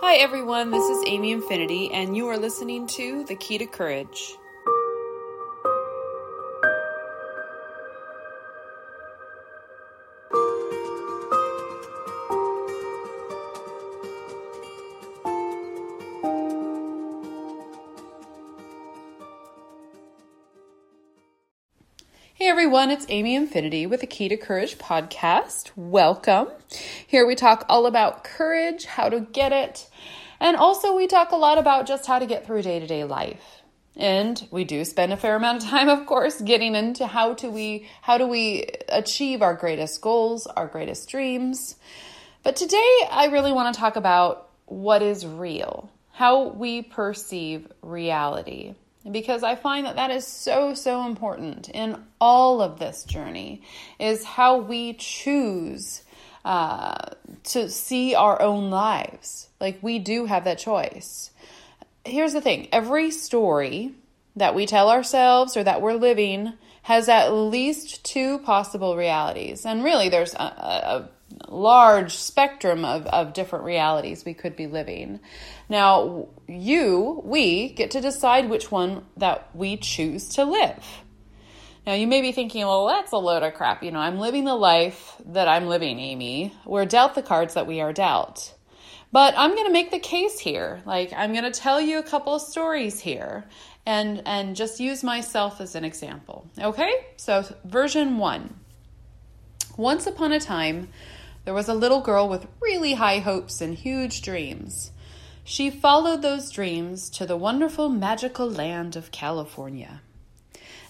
Hi, everyone. This is Amy Infinity, and you are listening to The Key to Courage. Everyone, it's Amy Infinity with the Key to Courage podcast. Welcome. Here we talk all about courage, how to get it, and also we talk a lot about just how to get through day to day life. And we do spend a fair amount of time, of course, getting into how do we how do we achieve our greatest goals, our greatest dreams. But today I really want to talk about what is real, how we perceive reality because I find that that is so, so important in all of this journey is how we choose uh, to see our own lives. Like we do have that choice. Here's the thing every story that we tell ourselves or that we're living has at least two possible realities. And really, there's a, a large spectrum of, of different realities we could be living. Now, you, we, get to decide which one that we choose to live. Now, you may be thinking, well, that's a load of crap. You know, I'm living the life that I'm living, Amy. We're dealt the cards that we are dealt. But I'm going to make the case here. Like, I'm going to tell you a couple of stories here and, and just use myself as an example. Okay? So, version one. Once upon a time, there was a little girl with really high hopes and huge dreams. She followed those dreams to the wonderful magical land of California.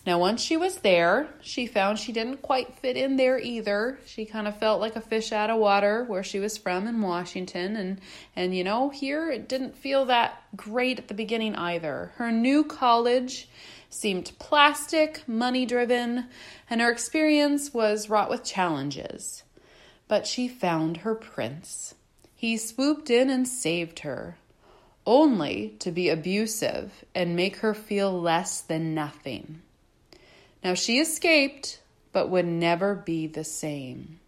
Now, once she was there, she found she didn't quite fit in there either. She kind of felt like a fish out of water where she was from in Washington. And, and you know, here it didn't feel that great at the beginning either. Her new college seemed plastic, money driven, and her experience was wrought with challenges. But she found her prince. He swooped in and saved her, only to be abusive and make her feel less than nothing. Now she escaped, but would never be the same.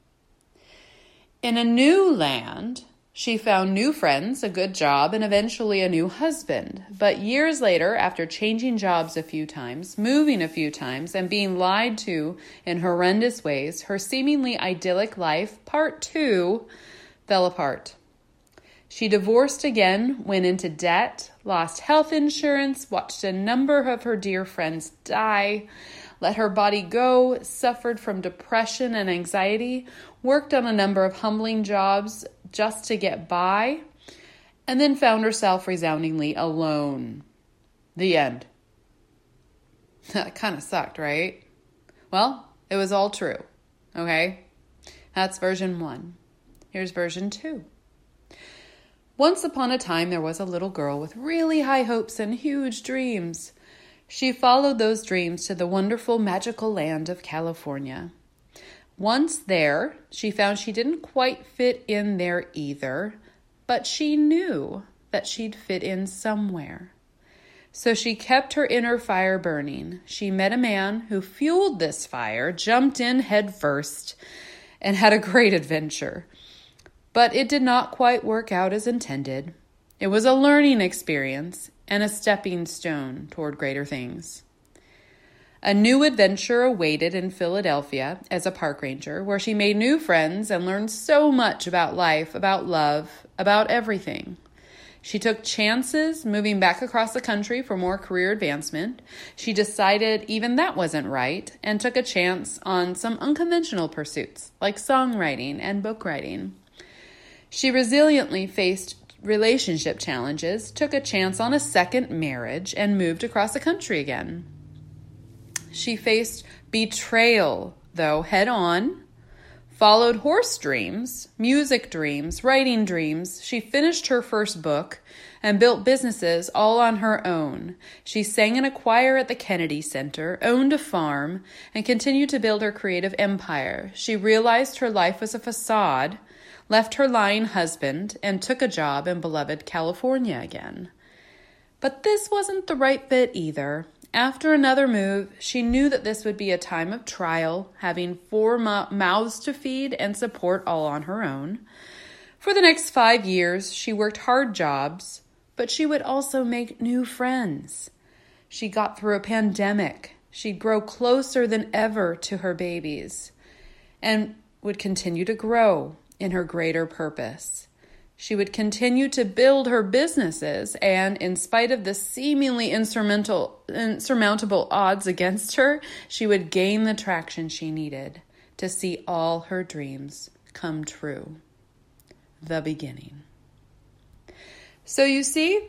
In a new land, she found new friends, a good job, and eventually a new husband. But years later, after changing jobs a few times, moving a few times, and being lied to in horrendous ways, her seemingly idyllic life, part two, fell apart. She divorced again, went into debt, lost health insurance, watched a number of her dear friends die, let her body go, suffered from depression and anxiety, worked on a number of humbling jobs just to get by, and then found herself resoundingly alone. The end. That kind of sucked, right? Well, it was all true. Okay? That's version one. Here's version two. Once upon a time, there was a little girl with really high hopes and huge dreams. She followed those dreams to the wonderful magical land of California. Once there, she found she didn't quite fit in there either, but she knew that she'd fit in somewhere. So she kept her inner fire burning. She met a man who fueled this fire, jumped in head first, and had a great adventure. But it did not quite work out as intended. It was a learning experience, and a stepping stone toward greater things. A new adventure awaited in Philadelphia as a park ranger, where she made new friends and learned so much about life, about love, about everything. She took chances moving back across the country for more career advancement. She decided even that wasn't right and took a chance on some unconventional pursuits like songwriting and book writing. She resiliently faced relationship challenges, took a chance on a second marriage, and moved across the country again. She faced betrayal, though, head on, followed horse dreams, music dreams, writing dreams. She finished her first book and built businesses all on her own. She sang in a choir at the Kennedy Center, owned a farm, and continued to build her creative empire. She realized her life was a facade left her lying husband, and took a job in beloved California again. But this wasn't the right fit either. After another move, she knew that this would be a time of trial, having four mouths to feed and support all on her own. For the next five years, she worked hard jobs, but she would also make new friends. She got through a pandemic. She'd grow closer than ever to her babies and would continue to grow in her greater purpose. She would continue to build her businesses, and in spite of the seemingly insurmountable, odds against her, she would gain the traction she needed to see all her dreams come true. The beginning. So you see,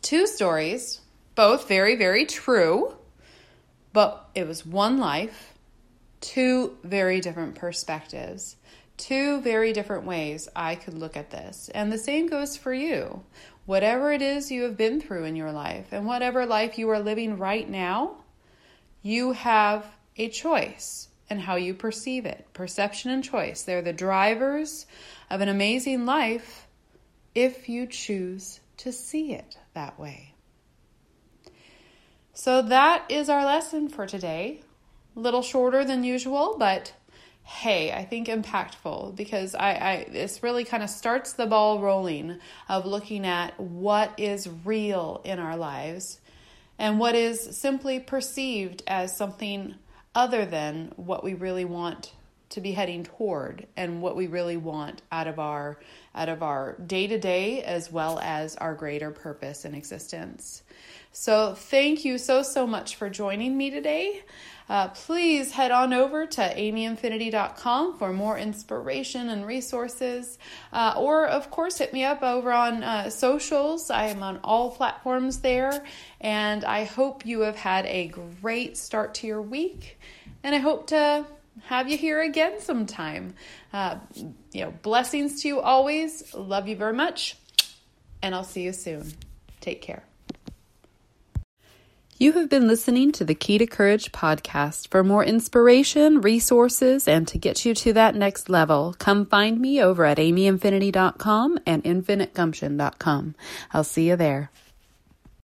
two stories, both very, very true, but it was one life, two very different perspectives two very different ways I could look at this. And the same goes for you. Whatever it is you have been through in your life and whatever life you are living right now, you have a choice in how you perceive it. Perception and choice. They're the drivers of an amazing life if you choose to see it that way. So that is our lesson for today. A little shorter than usual, but hey, I think impactful because I, I this really kind of starts the ball rolling of looking at what is real in our lives and what is simply perceived as something other than what we really want to be heading toward and what we really want out of our out of our day to day as well as our greater purpose in existence. So thank you so so much for joining me today uh, please head on over to amyinfinity.com for more inspiration and resources. Uh, or, of course, hit me up over on uh, socials. I am on all platforms there. And I hope you have had a great start to your week. And I hope to have you here again sometime. Uh, you know, blessings to you always. Love you very much. And I'll see you soon. Take care. You have been listening to the Key to Courage podcast. For more inspiration, resources, and to get you to that next level, come find me over at amyinfinity.com and infinitegumption.com. I'll see you there.